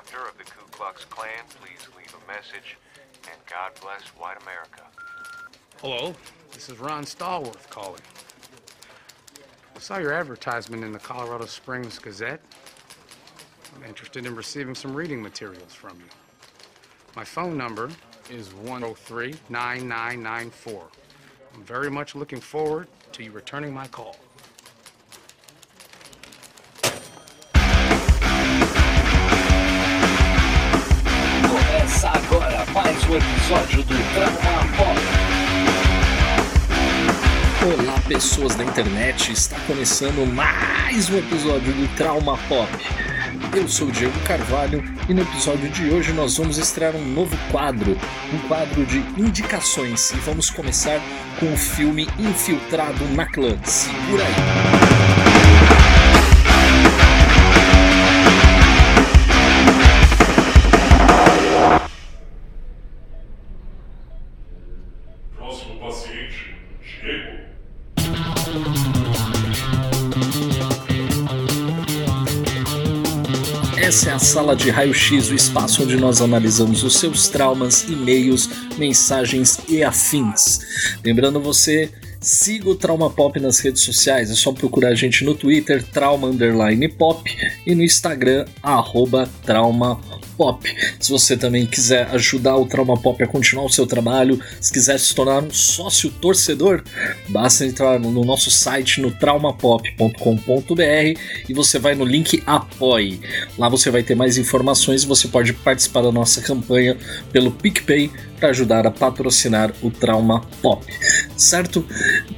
chapter of the Ku Klux Klan, please leave a message, and God bless white America. Hello, this is Ron Stallworth calling. I saw your advertisement in the Colorado Springs Gazette. I'm interested in receiving some reading materials from you. My phone number is 103 9994. I'm very much looking forward to you returning my call. Começa agora mais um episódio do Trauma Pop. Olá, pessoas da internet, está começando mais um episódio do Trauma Pop. Eu sou o Diego Carvalho e no episódio de hoje nós vamos estrear um novo quadro, um quadro de indicações e vamos começar com o filme Infiltrado na Clã. Segura aí. Sala de raio-x, o espaço onde nós analisamos os seus traumas, e-mails, mensagens e afins. Lembrando você, siga o Trauma Pop nas redes sociais, é só procurar a gente no Twitter, Trauma Underline Pop, e no Instagram, arroba Trauma Pop. Se você também quiser ajudar o Trauma Pop a continuar o seu trabalho, se quiser se tornar um sócio torcedor, basta entrar no nosso site no traumapop.com.br e você vai no link Apoie. Lá você vai ter mais informações e você pode participar da nossa campanha pelo PicPay para ajudar a patrocinar o Trauma Pop. Certo?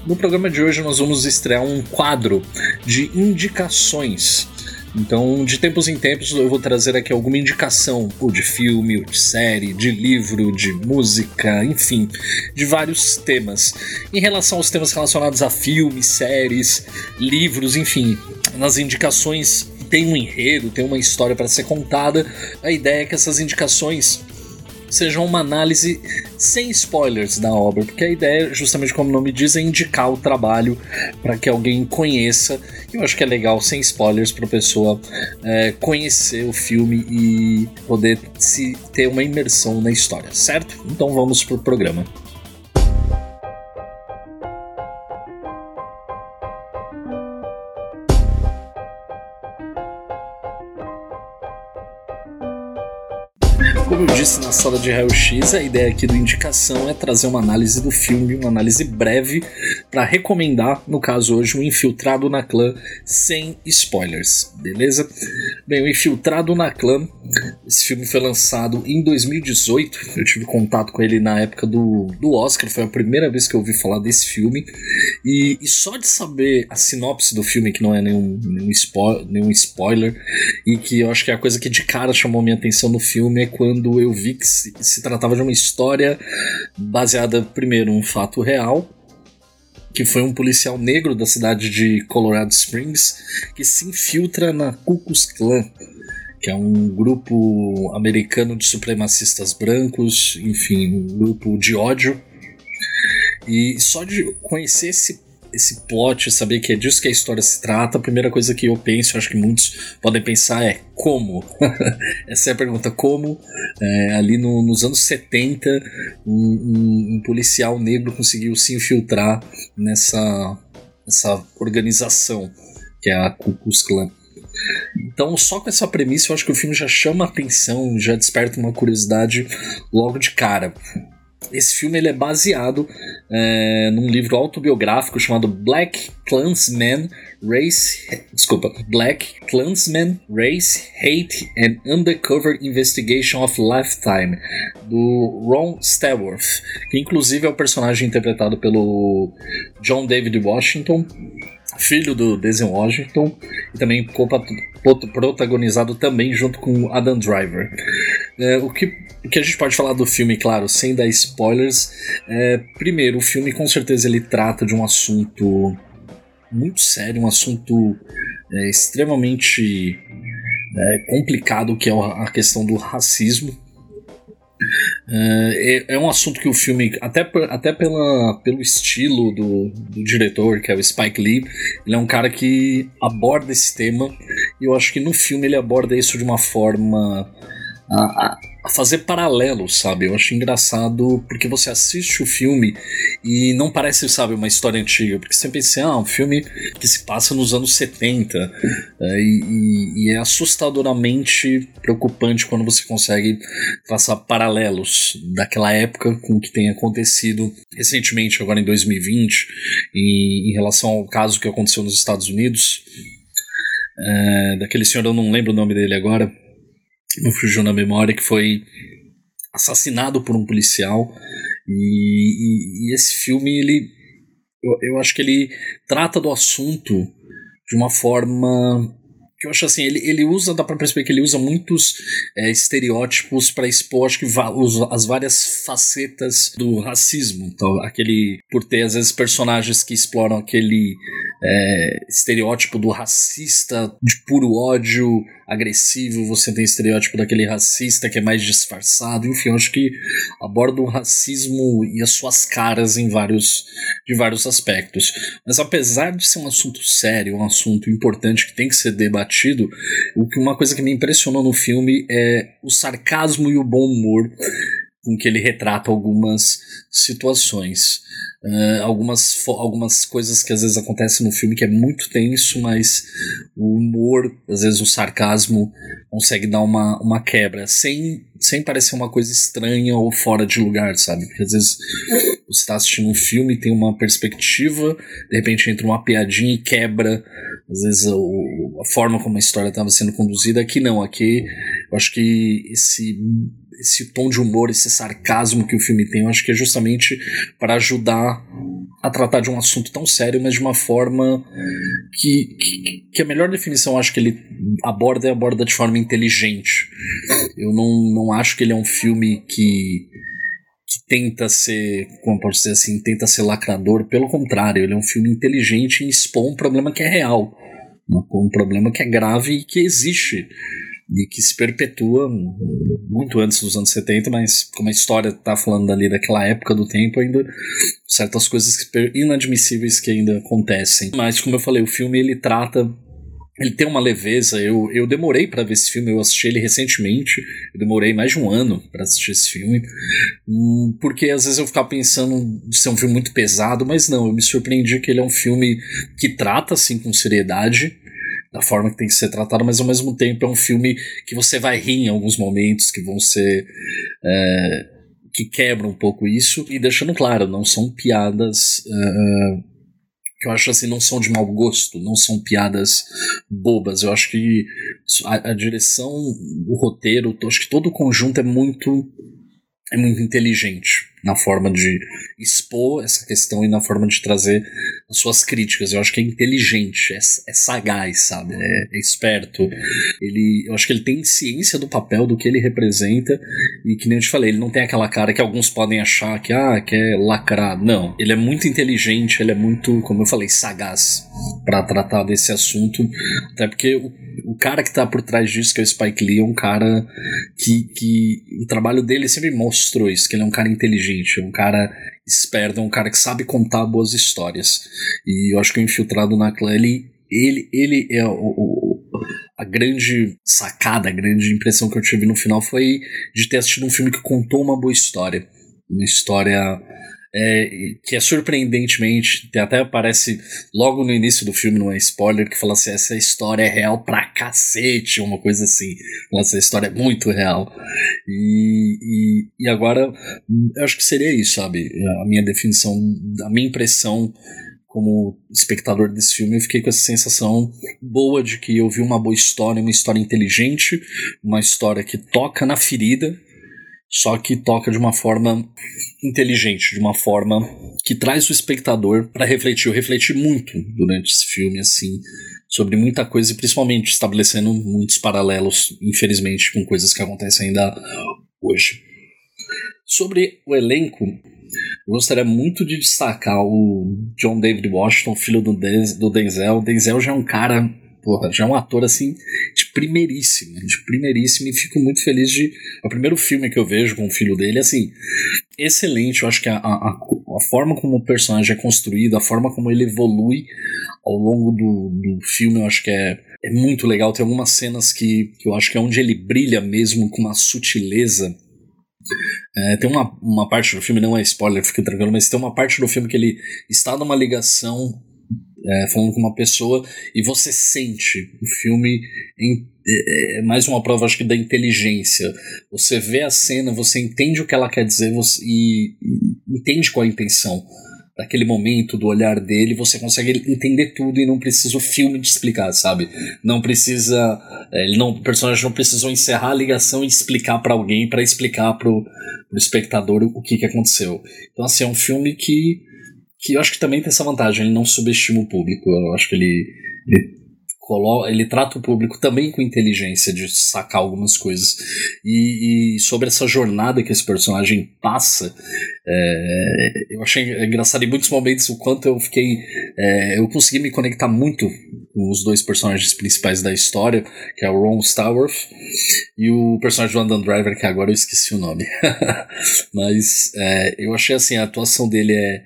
No programa de hoje nós vamos estrear um quadro de indicações. Então, de tempos em tempos, eu vou trazer aqui alguma indicação, ou de filme, ou de série, de livro, de música, enfim, de vários temas. Em relação aos temas relacionados a filmes, séries, livros, enfim, nas indicações tem um enredo, tem uma história para ser contada. A ideia é que essas indicações sejam uma análise sem spoilers da obra, porque a ideia, justamente como o nome diz, é indicar o trabalho para que alguém conheça. Eu acho que é legal sem spoilers para a pessoa é, conhecer o filme e poder se ter uma imersão na história, certo? Então vamos pro programa. Disse na sala de raio-x, a ideia aqui do Indicação é trazer uma análise do filme, uma análise breve, para recomendar, no caso hoje, o Infiltrado na Clã, sem spoilers, beleza? Bem, o Infiltrado na Clã, esse filme foi lançado em 2018, eu tive contato com ele na época do, do Oscar, foi a primeira vez que eu ouvi falar desse filme, e, e só de saber a sinopse do filme, que não é nenhum, nenhum, spo nenhum spoiler, e que eu acho que é a coisa que de cara chamou minha atenção no filme é quando eu vi que se, se tratava de uma história baseada, primeiro, num fato real, que foi um policial negro da cidade de Colorado Springs que se infiltra na Ku Klux Klan, que é um grupo americano de supremacistas brancos, enfim, um grupo de ódio. E só de conhecer esse esse plot, saber que é disso que a história se trata, a primeira coisa que eu penso, acho que muitos podem pensar é como? Essa é a pergunta, como é, ali no, nos anos 70 um, um, policial negro conseguiu se infiltrar nessa, nessa organização que é a Ku Klux Klan. Então, só com essa premissa, eu acho que o filme já chama atenção, já desperta uma curiosidade logo de cara. Esse filme ele é baseado é, num livro autobiográfico chamado Black Klansman Race. Desculpa, Black Klansman Race, Hate and Undercover Investigation of Lifetime, do Ron Stallworth, que inclusive é o personagem interpretado pelo John David Washington, filho do Denzel Washington, e também protagonizado também junto com Adam Driver. É, o, que, o que a gente pode falar do filme, claro, sem dar spoilers, é, primeiro, o filme com certeza ele trata de um assunto muito sério, um assunto é, extremamente é, complicado, que é a questão do racismo. É, é, um assunto que o filme, até, até pela, pelo estilo do, do, diretor, que é o Spike Lee, ele é um cara que aborda esse tema e eu acho que no filme ele aborda isso de uma forma a, a, fazer paralelos, sabe? Eu acho engraçado porque você assiste o filme e não parece, sabe, uma história antiga. Porque você pensa, ah, um filme que se passa nos anos 70 é, e, e, é assustadoramente preocupante quando você consegue traçar paralelos daquela época com o que tem acontecido recentemente, agora em 2020, e, em relação ao caso que aconteceu nos Estados Unidos. É, daquele senhor, eu não lembro o nome dele agora, me fugiu na memória, que foi assassinado por um policial. E, e, e esse filme, ele, eu, eu acho que ele trata do assunto de uma forma que eu acho assim, ele, ele usa, dá pra perceber que ele usa muitos é, estereótipos para expor, acho que as várias facetas do racismo. Então, aquele, por ter às vezes personagens que exploram aquele é, estereótipo do racista de puro ódio agressivo, você tem estereótipo daquele racista que é mais disfarçado, enfim, eu acho que aborda o racismo e as suas caras em vários, de vários aspectos. Mas apesar de ser um assunto sério, um assunto importante que tem que ser debatido, o que uma coisa que me impressionou no filme é o sarcasmo e o bom humor com que ele retrata algumas situações. Uh, algumas, algumas coisas que às vezes acontecem no filme que é muito tenso, mas o humor, às vezes o sarcasmo, consegue dar uma, uma quebra, sem, sem parecer uma coisa estranha ou fora de lugar, sabe? Porque às vezes você está assistindo um filme, tem uma perspectiva, de repente entra uma piadinha e quebra, às vezes, a, a forma como a história estava sendo conduzida. Aqui não, aqui eu acho que esse esse tom de humor, esse sarcasmo que o filme tem, eu acho que é justamente para ajudar a tratar de um assunto tão sério, mas de uma forma que, que, que a melhor definição eu acho que ele aborda é aborda de forma inteligente. Eu não, não acho que ele é um filme que que tenta ser, como pode dizer assim, tenta ser lacrador, pelo contrário, ele é um filme inteligente e expõe um problema que é real, um problema que é grave e que existe e que se perpetua muito antes dos anos 70, mas como a história está falando ali daquela época do tempo, ainda certas coisas inadmissíveis que ainda acontecem. Mas como eu falei, o filme ele trata ele tem uma leveza. Eu, eu demorei para ver esse filme, eu assisti ele recentemente. Eu demorei mais de um ano para assistir esse filme. Hum, porque às vezes eu ficava pensando de ser um filme muito pesado, mas não, eu me surpreendi que ele é um filme que trata assim com seriedade da forma que tem que ser tratado, mas ao mesmo tempo é um filme que você vai rir em alguns momentos que vão ser. É, que quebram um pouco isso e deixando claro, não são piadas. Uh, que eu acho assim, não são de mau gosto, não são piadas bobas. Eu acho que a, a direção, o roteiro, acho que todo o conjunto é muito é muito inteligente na forma de expor essa questão e na forma de trazer as suas críticas. Eu acho que é inteligente, é, é sagaz, sabe? É, é, esperto. Ele, eu acho que ele tem ciência do papel, do que ele representa e que nem eu te falei, ele não tem aquela cara que alguns podem achar que, ah, que é lacrar. Não, ele é muito inteligente, ele é muito, como eu falei, sagaz para tratar desse assunto, até porque o o cara que tá por trás disso, que é o Spike Lee, é um cara que, que o trabalho dele sempre mostrou isso, que ele é um cara inteligente, é um cara esperto, é um cara que sabe contar boas histórias. E eu acho que o Infiltrado na Clã, ele, ele, ele é o, o, a grande sacada, a grande impressão que eu tive no final foi de ter assistido um filme que contou uma boa história. Uma história é, que é surpreendentemente, até aparece logo no início do filme, não é spoiler, que fala assim: essa história é real pra cacete, uma coisa assim. Essa história é muito real. E, e, e agora, eu acho que seria isso, sabe? A minha definição, a minha impressão como espectador desse filme, eu fiquei com essa sensação boa de que eu vi uma boa história, uma história inteligente, uma história que toca na ferida, só que toca de uma forma inteligente, de uma forma que traz o espectador para refletir. Eu refleti muito durante esse filme, assim, sobre muita coisa e principalmente estabelecendo muitos paralelos, infelizmente, com coisas que acontecem ainda hoje. Sobre o elenco, eu gostaria muito de destacar o John David Washington, filho do, Denzel. O Denzel já é um cara porra, já é um ator assim de primeiríssimo, de primeiríssimo e fico muito feliz de é o primeiro filme que eu vejo com o filho dele, assim, excelente, eu acho que a, a, a forma como o personagem é construído, a forma como ele evolui ao longo do, do filme, eu acho que é, é muito legal, tem algumas cenas que, que eu acho que é onde ele brilha mesmo com uma sutileza. É, tem uma, uma parte do filme, não é spoiler, fique tranquilo, mas tem uma parte do filme que ele está numa ligação é, falando com uma pessoa e você sente o filme em, é, é, mais uma prova acho que da inteligência você vê a cena você entende o que ela quer dizer você, e, e entende qual é a intenção daquele momento, do olhar dele, você consegue entender tudo e não precisa o filme te explicar, sabe? Não precisa, é, ele não, o personagem não precisou encerrar a ligação e explicar para alguém para explicar pro, pro espectador o que que aconteceu. Então assim, é um filme que que eu acho que também tem essa vantagem, ele não subestima o público. Eu acho que ele, ele coloca, ele trata o público também com inteligência de sacar algumas coisas. E, e sobre essa jornada que esse personagem passa, é, eu achei engraçado em muitos momentos o quanto eu fiquei. É, eu consegui me conectar muito com os dois personagens principais da história, que é o Ron Starworth e o personagem do Adam Driver, que agora eu esqueci o nome. Mas é, eu achei assim, a atuação dele é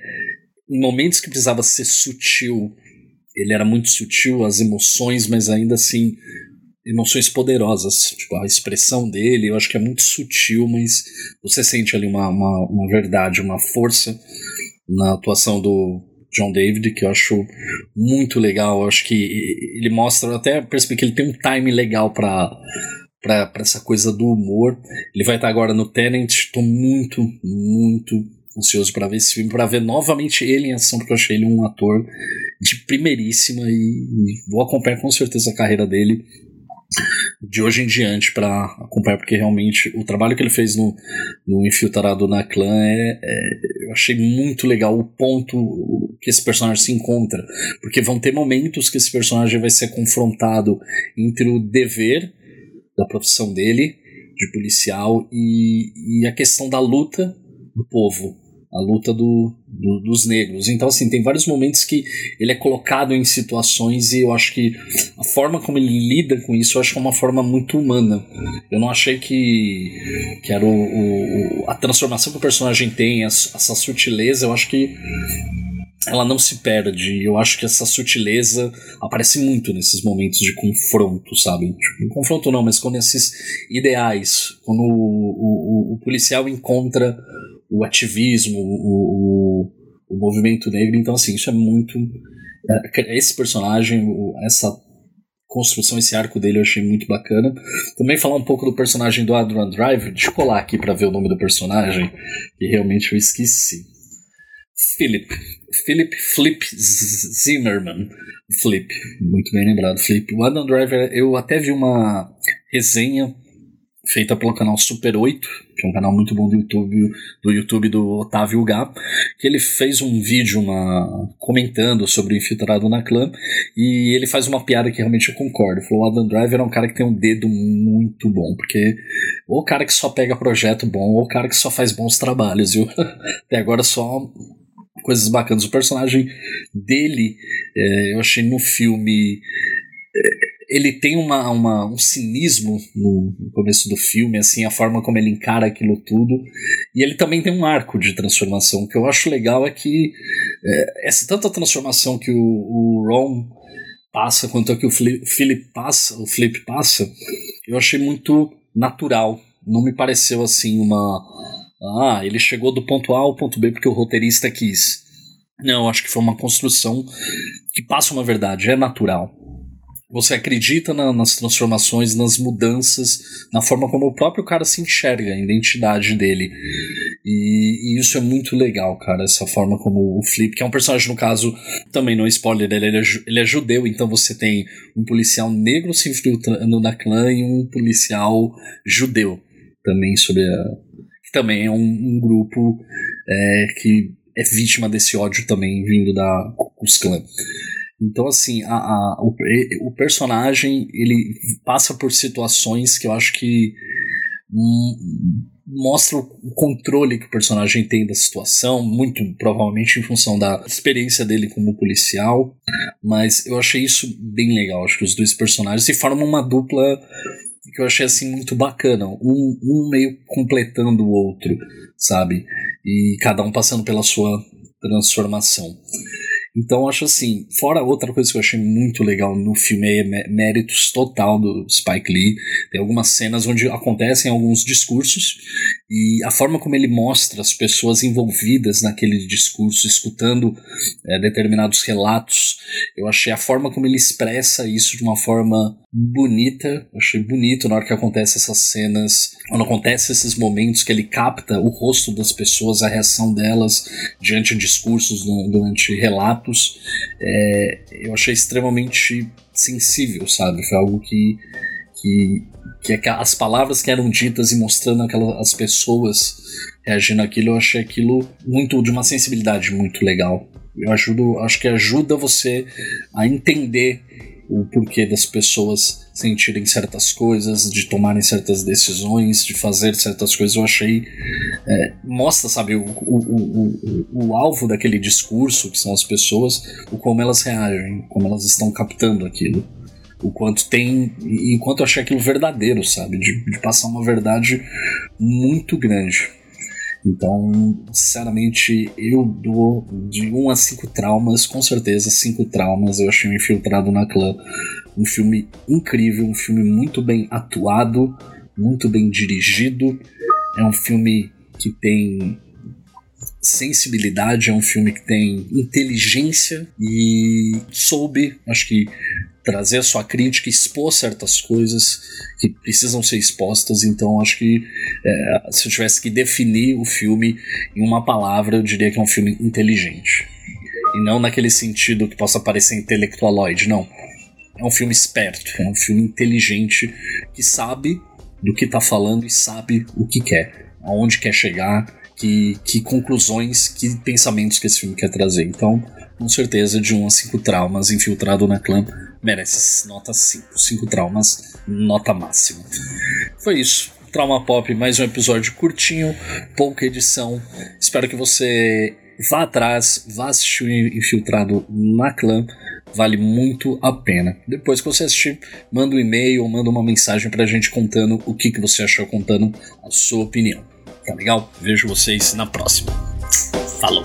em momentos que precisava ser sutil, ele era muito sutil, as emoções, mas ainda assim, emoções poderosas. Tipo, a expressão dele, eu acho que é muito sutil, mas você sente ali uma, uma, uma verdade, uma força na atuação do John David, que eu acho muito legal. Eu acho que ele mostra, até percebi que ele tem um time legal para para essa coisa do humor. Ele vai estar agora no Tenant. Estou muito, muito ansioso para ver esse filme, para ver novamente ele em ação, porque eu achei ele um ator de primeiríssima e, vou acompanhar com certeza a carreira dele de hoje em diante para acompanhar, porque realmente o trabalho que ele fez no, no Infiltrado na Clã é, é, eu achei muito legal o ponto que esse personagem se encontra, porque vão ter momentos que esse personagem vai ser confrontado entre o dever da profissão dele de policial e, e a questão da luta do povo a luta do, do, dos negros. Então, assim, tem vários momentos que ele é colocado em situações e eu acho que a forma como ele lida com isso, eu acho que é uma forma muito humana. Eu não achei que, que era o, o a transformação que o personagem tem, essa, sutileza, eu acho que ela não se perde. Eu acho que essa sutileza aparece muito nesses momentos de confronto, sabe? Tipo, confronto não, mas quando esses ideais, quando o, o, o policial encontra o ativismo, o, o, o movimento negro. Então, assim, isso é muito. É, esse personagem, essa construção, esse arco dele eu achei muito bacana. Também falar um pouco do personagem do Adrian Drive. Deixa eu colar aqui para ver o nome do personagem, que realmente eu esqueci. Philip. Philip Flip Zimmerman. Flip. Muito bem lembrado, Flip. O Adam Driver, eu até vi uma resenha feita pelo canal Super 8, que é um canal muito bom do YouTube, do YouTube do Otávio Gá, que ele fez um vídeo uma, comentando sobre o infiltrado na clã, e ele faz uma piada que realmente eu concordo. Falou, o Adam Driver é um cara que tem um dedo muito bom, porque ou o cara que só pega projeto bom, ou o cara que só faz bons trabalhos, viu? Até agora só coisas bacanas. O personagem dele, é, eu achei no filme ele tem uma, uma, um cinismo no, começo do filme, assim, a forma como ele encara aquilo tudo. E ele também tem um arco de transformação. O que eu acho legal é que é, essa tanta transformação que o, o Ron passa quanto a que o Philip passa, o Flip passa, eu achei muito natural. Não me pareceu assim uma. Ah, ele chegou do ponto A ao ponto B porque o roteirista quis. Não, acho que foi uma construção que passa uma verdade, é natural. Você acredita na, nas transformações, nas mudanças, na forma como o próprio cara se enxerga, a identidade dele. E, e, isso é muito legal, cara, essa forma como o Flip, que é um personagem, no caso, também não é spoiler, ele é, ele é judeu, então você tem um policial negro se infiltrando na clã e um policial judeu também sobre a, que também é um, um grupo é, que é vítima desse ódio também vindo da Ku Klux então, assim, a, a, o, o, personagem ele passa por situações que eu acho que hum, mostra o controle que o personagem tem da situação, muito provavelmente em função da experiência dele como policial, mas eu achei isso bem legal. Acho que os dois personagens se formam uma dupla que eu achei assim muito bacana, um, um meio completando o outro, sabe? E cada um passando pela sua transformação. Então acho assim, fora outra coisa que eu achei muito legal no filme é méritos total do Spike Lee. Tem algumas cenas onde acontecem alguns discursos e a forma como ele mostra as pessoas envolvidas naquele discurso, escutando é, determinados relatos, eu achei a forma como ele expressa isso de uma forma bonita. Eu achei bonito na hora que acontece essas cenas, quando acontece esses momentos que ele capta o rosto das pessoas, a reação delas diante de discursos, durante relatos. É, eu achei extremamente sensível, sabe? Foi algo que, que, que as palavras que eram ditas e mostrando aquelas as pessoas reagindo àquilo, eu achei aquilo muito de uma sensibilidade muito legal. Eu ajudo, acho que ajuda você a entender o porquê das pessoas sentirem certas coisas, de tomarem certas decisões, de fazer certas coisas. Eu achei. É, mostra, sabe, o, o, o, o, alvo daquele discurso, que são as pessoas, o como elas reagem, como elas estão captando aquilo. O quanto tem. E quanto eu achei aquilo verdadeiro, sabe? De, de passar uma verdade muito grande. Então, sinceramente, eu dou de 1 a 5 traumas, com certeza 5 traumas. Eu achei o Infiltrado na Clã um filme incrível, um filme muito bem atuado, muito bem dirigido. É um filme que tem sensibilidade, é um filme que tem inteligência e soube, acho que trazer a sua crítica, expor certas coisas que precisam ser expostas. Então, acho que é, se eu tivesse que definir o filme em uma palavra, eu diria que é um filme inteligente. E não naquele sentido que possa parecer intelectualoide, não. É um filme esperto, é um filme inteligente que sabe do que está falando e sabe o que quer, aonde quer chegar, que, que conclusões, que pensamentos que esse filme quer trazer. Então, com certeza, de 1 a 5 traumas, Infiltrado na Clã merece nota 5. 5 traumas, nota máxima. Foi isso. Trauma Pop, mais um episódio curtinho, pouca edição. Espero que você vá atrás, vá assistir o Infiltrado na Clã. Vale muito a pena. Depois que você assistir, manda um e-mail ou manda uma mensagem pra gente contando o que, que você achou, contando a sua opinião. Tá legal? Vejo vocês na próxima. Falou!